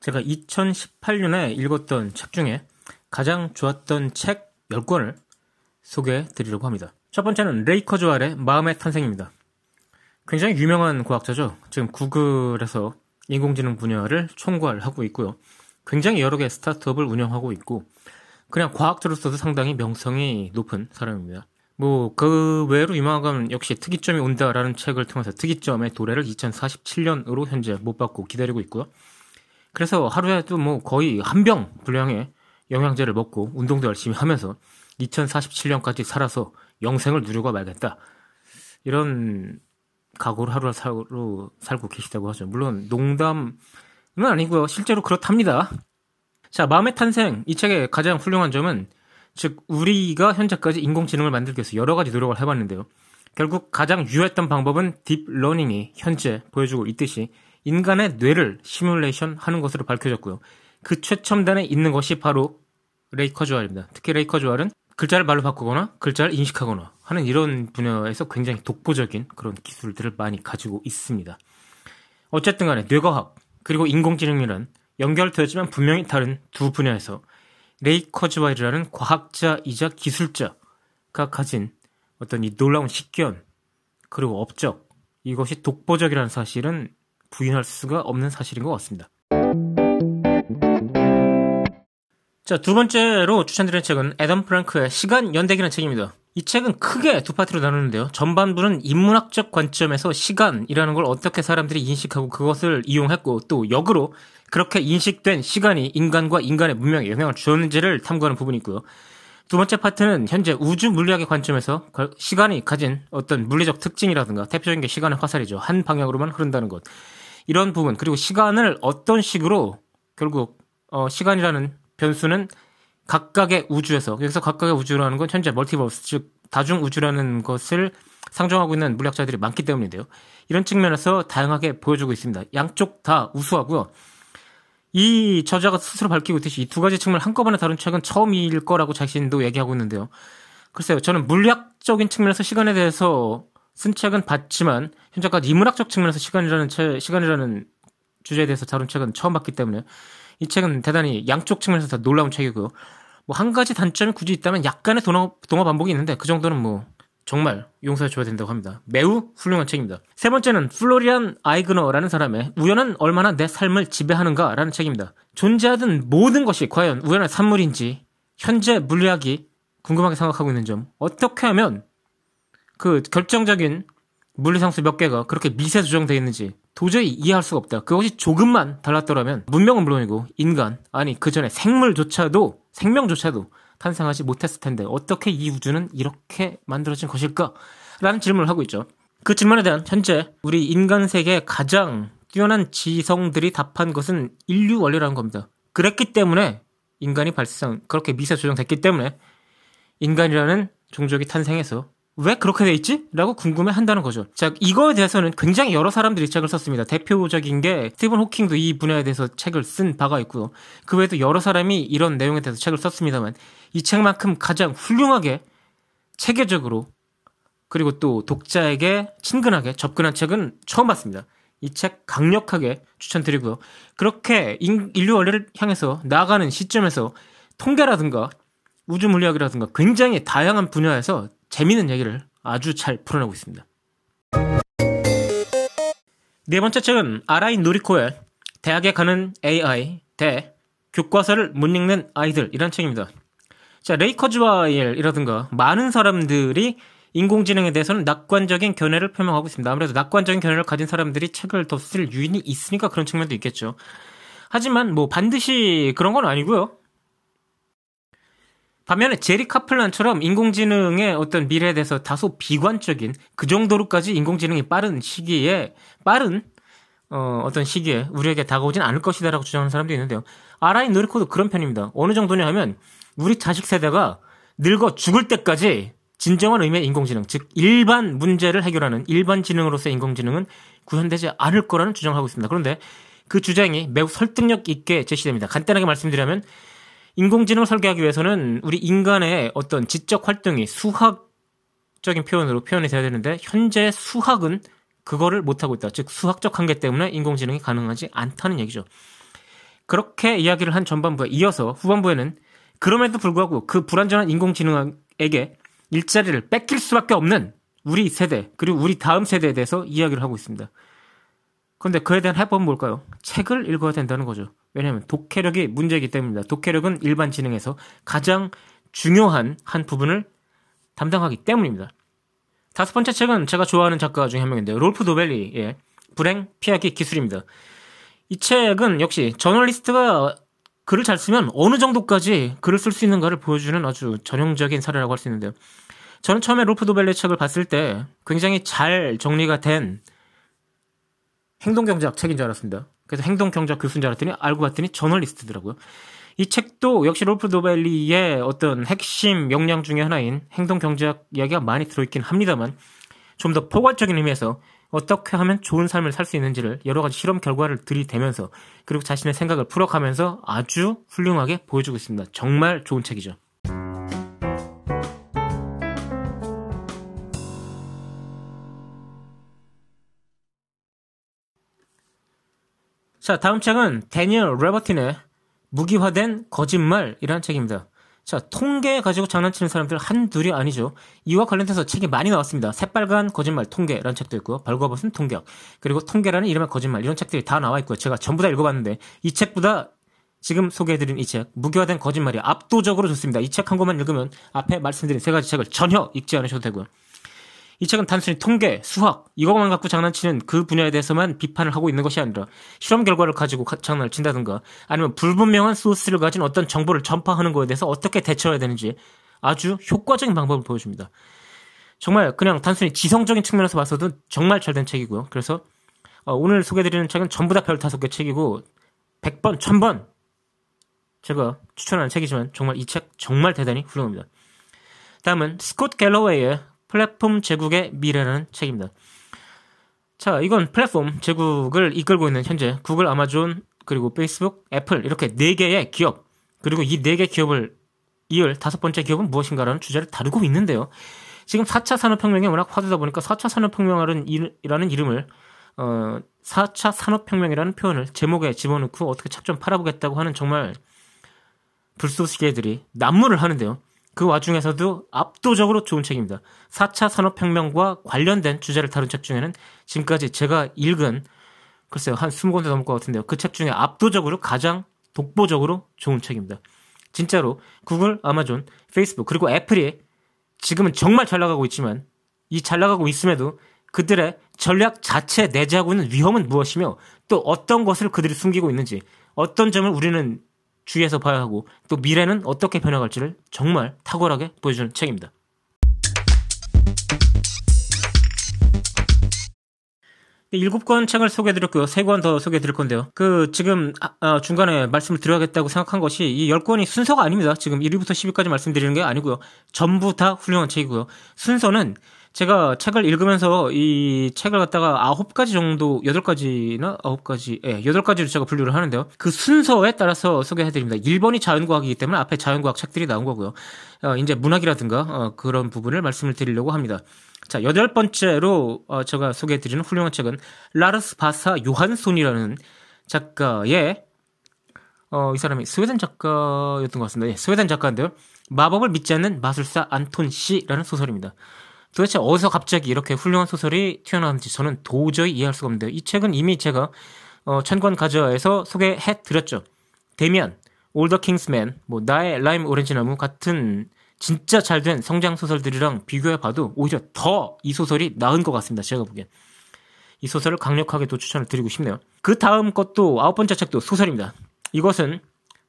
제가 2018년에 읽었던 책 중에 가장 좋았던 책 10권을 소개해 드리려고 합니다. 첫 번째는 레이 커즈왈의 마음의 탄생입니다. 굉장히 유명한 과학자죠. 지금 구글에서 인공지능 분야를 총괄하고 있고요. 굉장히 여러 개의 스타트업을 운영하고 있고 그냥 과학자로서도 상당히 명성이 높은 사람입니다. 뭐 그 외로 유명한 건 역시 특이점이 온다라는 책을 통해서 특이점의 도래를 2047년으로 현재 못 받고 기다리고 있고요. 그래서 하루에도 뭐 거의 한 병 분량의 영양제를 먹고 운동도 열심히 하면서 2047년까지 살아서 영생을 누리고 말겠다. 이런 각오를 하루를 살고, 살고 계시다고 하죠. 물론 농담은 아니고요. 실제로 그렇답니다. 자, 마음의 탄생 이 책의 가장 훌륭한 점은 즉 우리가 현재까지 인공지능을 만들기 위해서 여러 가지 노력을 해봤는데요. 결국 가장 유효했던 방법은 deep learning이 현재 보여주고 있듯이 인간의 뇌를 시뮬레이션 하는 것으로 밝혀졌고요. 그 최첨단에 있는 것이 바로 레이 커즈와일입니다. 특히 레이 커즈와일은 글자를 말로 바꾸거나 글자를 인식하거나 하는 이런 분야에서 굉장히 독보적인 그런 기술들을 많이 가지고 있습니다. 어쨌든 간에 뇌과학 그리고 인공지능이란 연결되었지만 분명히 다른 두 분야에서 레이 커즈와일이라는 과학자이자 기술자가 가진 어떤 이 놀라운 식견 그리고 업적 이것이 독보적이라는 사실은 부인할 수가 없는 사실인 것 같습니다. 자, 두 번째로 추천드리는 책은 애덤 프랑크의 시간 연대기라는 책입니다. 이 책은 크게 두 파트로 나누는데요. 전반부는 인문학적 관점에서 시간이라는 걸 어떻게 사람들이 인식하고 그것을 이용했고 또 역으로 그렇게 인식된 시간이 인간과 인간의 문명에 영향을 주었는지를 탐구하는 부분이 있고요. 두 번째 파트는 현재 우주 물리학의 관점에서 시간이 가진 어떤 물리적 특징이라든가 대표적인 게 시간의 화살이죠. 한 방향으로만 흐른다는 것. 이런 부분 그리고 시간을 어떤 식으로 결국 어, 시간이라는 변수는 각각의 우주에서 여기서 각각의 우주라는 건 현재 멀티버스 즉 다중 우주라는 것을 상정하고 있는 물리학자들이 많기 때문인데요. 이런 측면에서 다양하게 보여주고 있습니다. 양쪽 다 우수하고요. 이 저자가 스스로 밝히고 있듯이 이 두 가지 측면을 한꺼번에 다룬 책은 처음일 거라고 자신도 얘기하고 있는데요. 글쎄요, 저는 물리학적인 측면에서 시간에 대해서 쓴 책은 봤지만 현재까지 인문학적 측면에서 시간이라는 책, 시간이라는 주제에 대해서 다룬 책은 처음 봤기 때문에 이 책은 대단히 양쪽 측면에서 다 놀라운 책이고요. 뭐 한 가지 단점이 굳이 있다면 약간의 동화, 동화 반복이 있는데 그 정도는 뭐 정말 용서해 줘야 된다고 합니다. 매우 훌륭한 책입니다. 세 번째는 플로리안 아이그너라는 사람의 우연은 얼마나 내 삶을 지배하는가라는 책입니다. 존재하던 모든 것이 과연 우연한 산물인지 현재 물리학이 궁금하게 생각하고 있는 점 어떻게 하면 그 결정적인 물리상수 몇 개가 그렇게 미세 조정되어 있는지 도저히 이해할 수가 없다. 그것이 조금만 달랐더라면 문명은 물론이고 인간 아니 그 전에 생물조차도 생명조차도 탄생하지 못했을 텐데 어떻게 이 우주는 이렇게 만들어진 것일까? 라는 질문을 하고 있죠. 그 질문에 대한 현재 우리 인간 세계의 가장 뛰어난 지성들이 답한 것은 인류 원리라는 겁니다. 그랬기 때문에 인간이 발생 그렇게 미세 조정됐기 때문에 인간이라는 종족이 탄생해서 왜 그렇게 돼 있지? 라고 궁금해 한다는 거죠. 자, 이거에 대해서는 굉장히 여러 사람들이 책을 썼습니다. 대표적인 게 스티븐 호킹도 이 분야에 대해서 책을 쓴 바가 있고요. 그 외에도 여러 사람이 이런 내용에 대해서 책을 썼습니다만 이 책만큼 가장 훌륭하게 체계적으로 그리고 또 독자에게 친근하게 접근한 책은 처음 봤습니다. 이 책 강력하게 추천드리고요. 그렇게 인류 원리를 향해서 나아가는 시점에서 통계라든가 우주 물리학이라든가 굉장히 다양한 분야에서 재미있는 얘기를 아주 잘 풀어내고 있습니다. 네 번째 책은 아라인 노리코의 대학에 가는 AI 대 교과서를 못 읽는 아이들 이란 책입니다. 자, 레이커즈와일이라든가 많은 사람들이 인공지능에 대해서는 낙관적인 견해를 표명하고 있습니다. 아무래도 낙관적인 견해를 가진 사람들이 책을 더 쓸 유인이 있으니까 그런 측면도 있겠죠. 하지만 뭐 반드시 그런 건 아니고요. 반면에 제리 카플란처럼 인공지능의 어떤 미래에 대해서 다소 비관적인 그 정도로까지 인공지능이 빠른 시기에 빠른 어, 어떤 시기에 우리에게 다가오진 않을 것이다라고 주장하는 사람도 있는데요. 아라인 노리코도 그런 편입니다. 어느 정도냐 하면 우리 자식 세대가 늙어 죽을 때까지 진정한 의미의 인공지능, 즉 일반 문제를 해결하는 일반 지능으로서의 인공지능은 구현되지 않을 거라는 주장을 하고 있습니다. 그런데 그 주장이 매우 설득력 있게 제시됩니다. 간단하게 말씀드리면 인공지능을 설계하기 위해서는 우리 인간의 어떤 지적 활동이 수학적인 표현으로 표현이 돼야 되는데 현재 수학은 그거를 못하고 있다. 즉 수학적 한계 때문에 인공지능이 가능하지 않다는 얘기죠. 그렇게 이야기를 한 전반부에 이어서 후반부에는 그럼에도 불구하고 그 불완전한 인공지능에게 일자리를 뺏길 수밖에 없는 우리 세대 그리고 우리 다음 세대에 대해서 이야기를 하고 있습니다. 그런데 그에 대한 해법은 뭘까요? 책을 읽어야 된다는 거죠. 왜냐하면 독해력이 문제이기 때문입니다. 독해력은 일반 지능에서 가장 중요한 한 부분을 담당하기 때문입니다. 다섯 번째 책은 제가 좋아하는 작가 중에 한 명인데요. 롤프 도벨리의 불행 피하기 기술입니다. 이 책은 역시 저널리스트가 글을 잘 쓰면 어느 정도까지 글을 쓸 수 있는가를 보여주는 아주 전형적인 사례라고 할 수 있는데요. 저는 처음에 롤프 도벨리 책을 봤을 때 굉장히 잘 정리가 된 행동경제학 책인 줄 알았습니다. 그래서 행동경제학 교수인 줄 알았더니 알고 봤더니 저널리스트더라고요. 이 책도 역시 롤프 도벨리의 어떤 핵심 역량 중의 하나인 행동경제학 이야기가 많이 들어있긴 합니다만 좀 더 포괄적인 의미에서 어떻게 하면 좋은 삶을 살 수 있는지를 여러 가지 실험 결과를 들이대면서 그리고 자신의 생각을 풀어가면서 아주 훌륭하게 보여주고 있습니다. 정말 좋은 책이죠. 자, 다음 책은 데니얼 레버틴의 무기화된 거짓말이라는 책입니다. 자, 통계 가지고 장난치는 사람들 한둘이 아니죠. 이와 관련돼서 책이 많이 나왔습니다. 새빨간 거짓말 통계라는 책도 있고요. 벌거벗은 통계학. 그리고 통계라는 이름의 거짓말. 이런 책들이 다 나와 있고요. 제가 전부 다 읽어봤는데 이 책보다 지금 소개해드린 이 책, 무기화된 거짓말이 압도적으로 좋습니다. 이 책 한 권만 읽으면 앞에 말씀드린 세 가지 책을 전혀 읽지 않으셔도 되고요. 이 책은 단순히 통계, 수학 이것만 갖고 장난치는 그 분야에 대해서만 비판을 하고 있는 것이 아니라 실험 결과를 가지고 장난을 친다든가 아니면 불분명한 소스를 가진 어떤 정보를 전파하는 것에 대해서 어떻게 대처해야 되는지 아주 효과적인 방법을 보여줍니다. 정말 그냥 단순히 지성적인 측면에서 봐서도 정말 잘 된 책이고요. 그래서 어, 오늘 소개드리는 책은 전부 다 별 다섯 개 책이고 100번, 1000번 제가 추천하는 책이지만 정말 이 책 정말 대단히 훌륭합니다. 다음은 스콧 갤러웨이의 플랫폼 제국의 미래라는 책입니다. 자, 이건 플랫폼 제국을 이끌고 있는 현재 구글, 아마존, 그리고 페이스북, 애플 이렇게 네 개의 기업 그리고 이 네 개 기업을 이을 다섯 번째 기업은 무엇인가라는 주제를 다루고 있는데요. 지금 4차 산업혁명이 워낙 화두다 보니까 4차 산업혁명이라는 이름을 어 4차 산업혁명이라는 표현을 제목에 집어넣고 어떻게 책좀 팔아보겠다고 하는 정말 불쏘시개들이 난무를 하는데요. 그 와중에서도 압도적으로 좋은 책입니다. 4차 산업혁명과 관련된 주제를 다룬 책 중에는 지금까지 제가 읽은 글쎄요 한 20권도 넘을 것 같은데요. 그 책 중에 압도적으로 가장 독보적으로 좋은 책입니다. 진짜로 구글, 아마존, 페이스북 그리고 애플이 지금은 정말 잘 나가고 있지만 이 잘 나가고 있음에도 그들의 전략 자체에 내재하고 있는 위험은 무엇이며 또 어떤 것을 그들이 숨기고 있는지 어떤 점을 우리는 주의해서 봐야 하고 또 미래는 어떻게 변화갈지를 정말 탁월하게 보여주는 책입니다. 일곱 권 책을 소개해드렸고요. 세 권 더 소개해드릴 건데요. 그 지금 아, 아, 중간에 말씀을 드려야겠다고 생각한 것이 이 열 권이 순서가 아닙니다. 지금 1위부터 10위까지 말씀드리는 게 아니고요. 전부 다 훌륭한 책이고요. 순서는 제가 책을 읽으면서 이 책을 갖다가 아홉 가지 정도, 여덟 가지나 아홉 가지, 예, 여덟 가지로 제가 분류를 하는데요. 그 순서에 따라서 소개해드립니다. 1번이 자연과학이기 때문에 앞에 자연과학 책들이 나온 거고요. 어, 이제 문학이라든가, 어, 그런 부분을 말씀을 드리려고 합니다. 자, 여덟 번째로, 어, 제가 소개해드리는 훌륭한 책은 라르스 바사 요한손이라는 작가의, 어, 이 사람이 스웨덴 작가였던 것 같습니다. 예, 스웨덴 작가인데요. 마법을 믿지 않는 마술사 안톤 씨라는 소설입니다. 도대체 어디서 갑자기 이렇게 훌륭한 소설이 튀어나왔는지 저는 도저히 이해할 수가 없는데요. 이 책은 이미 제가 어, 천권 가져에서 소개해 드렸죠. 데미안, All the King's Men, 뭐 나의 라임 오렌지 나무 같은 진짜 잘 된 성장 소설들이랑 비교해 봐도 오히려 더 이 소설이 나은 것 같습니다. 제가 보기엔. 이 소설을 강력하게 또 추천을 드리고 싶네요. 그 다음 것도 아홉 번째 책도 소설입니다. 이것은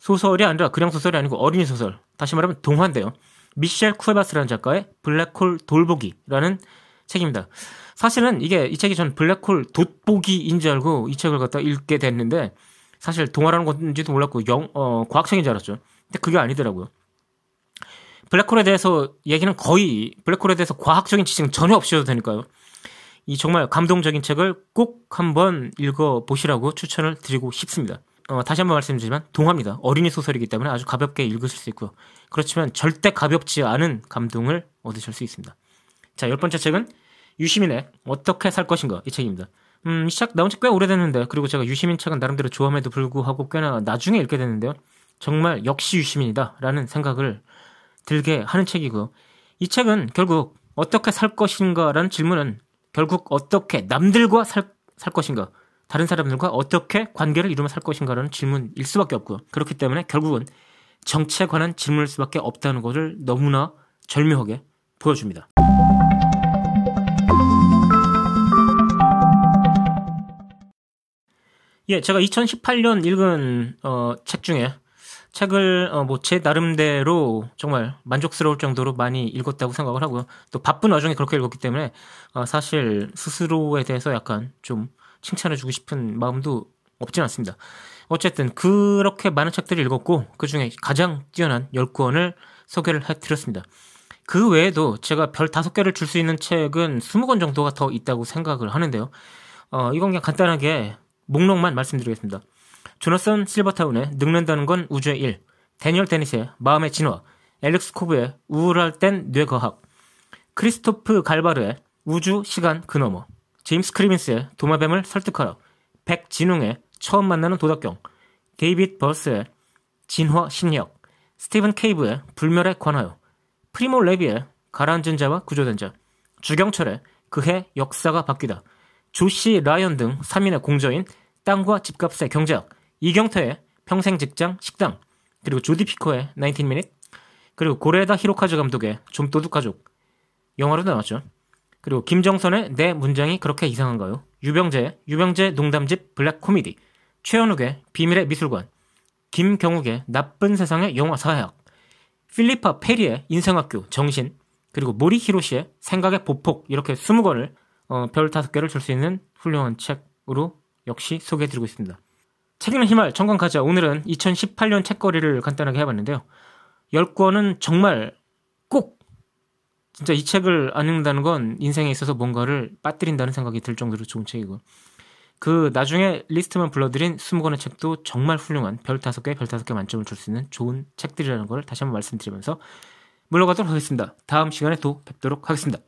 소설이 아니라 그냥 소설이 아니고 어린이 소설. 다시 말하면 동화인데요. 미셸 쿠에바스라는 작가의 블랙홀 돌보기라는 책입니다. 사실은 이게 이 책이 전 블랙홀 돋보기인 줄 알고 이 책을 갖다 읽게 됐는데 사실 동화라는 건지도 몰랐고 영, 어, 과학책인 줄 알았죠. 근데 그게 아니더라고요. 블랙홀에 대해서 얘기는 거의 블랙홀에 대해서 과학적인 지식은 전혀 없으셔도 되니까요. 이 정말 감동적인 책을 꼭 한번 읽어 보시라고 추천을 드리고 싶습니다. 어, 다시 한번 말씀드리지만 동화입니다. 어린이 소설이기 때문에 아주 가볍게 읽으실 수 있고요. 그렇지만 절대 가볍지 않은 감동을 얻으실 수 있습니다. 자, 열 번째 책은 유시민의 어떻게 살 것인가 이 책입니다. 음, 이책 나온 지 꽤 오래됐는데 그리고 제가 유시민 책은 나름대로 좋아함에도 불구하고 꽤나 나중에 읽게 됐는데요. 정말 역시 유시민이다라는 생각을 들게 하는 책이고요. 이 책은 결국 어떻게 살 것인가라는 질문은 결국 어떻게 남들과 살, 살 것인가 다른 사람들과 어떻게 관계를 이루며 살 것인가라는 질문일 수밖에 없고요. 그렇기 때문에 결국은 정치에 관한 질문일 수밖에 없다는 것을 너무나 절묘하게 보여줍니다. 예, 제가 2018년 읽은 어, 책 중에 책을 어, 뭐 제 나름대로 정말 만족스러울 정도로 많이 읽었다고 생각을 하고요. 또 바쁜 와중에 그렇게 읽었기 때문에 어, 사실 스스로에 대해서 약간 좀 칭찬해주고 싶은 마음도 없진 않습니다. 어쨌든 그렇게 많은 책들을 읽었고 그 중에 가장 뛰어난 10권을 소개를 해드렸습니다. 그 외에도 제가 별 5개를 줄 수 있는 책은 20권 정도가 더 있다고 생각을 하는데요. 어, 이건 그냥 간단하게 목록만 말씀드리겠습니다. 조나선 실버타운의 늙는다는 건 우주의 일, 데니얼 데니스의 마음의 진화, 앨릭스 코브의 우울할 땐 뇌과학, 크리스토프 갈바르의 우주, 시간, 그 너머, 제임스 크리민스의 도마뱀을 설득하라, 백진웅의 처음 만나는 도덕경, 데이빗 버스의 진화 심리학, 스티븐 케이브의 불멸에 관하여, 프리모 레비의 가라앉은 자와 구조된 자, 주경철의 그해 역사가 바뀌다, 조시 라이언 등 3인의 공저인 땅과 집값의 경제학, 이경태의 평생 직장 식당, 그리고 조디 피커의 19 Minutes, 그리고 고레에다 히로카즈 감독의 좀도둑 가족, 영화로 나왔죠. 그리고 김정선의 내 문장이 그렇게 이상한가요? 유병재의 유병재 농담집 블랙 코미디, 최현욱의 비밀의 미술관, 김경욱의 나쁜 세상의 영화 사회학, 필리파 페리의 인생학교 정신, 그리고 모리 히로시의 생각의 보폭 이렇게 20권을 어, 별 5개를 줄 수 있는 훌륭한 책으로 역시 소개해드리고 있습니다. 책 읽는 힘을 청관 가자. 오늘은 2018년 책거리를 간단하게 해봤는데요. 10권은 정말 꼭 진짜 이 책을 안 읽는다는 건 인생에 있어서 뭔가를 빠뜨린다는 생각이 들 정도로 좋은 책이고 그 나중에 리스트만 불러드린 20권의 책도 정말 훌륭한 별 5개, 별 5개 만점을 줄 수 있는 좋은 책들이라는 걸 다시 한번 말씀드리면서 물러가도록 하겠습니다. 다음 시간에 또 뵙도록 하겠습니다.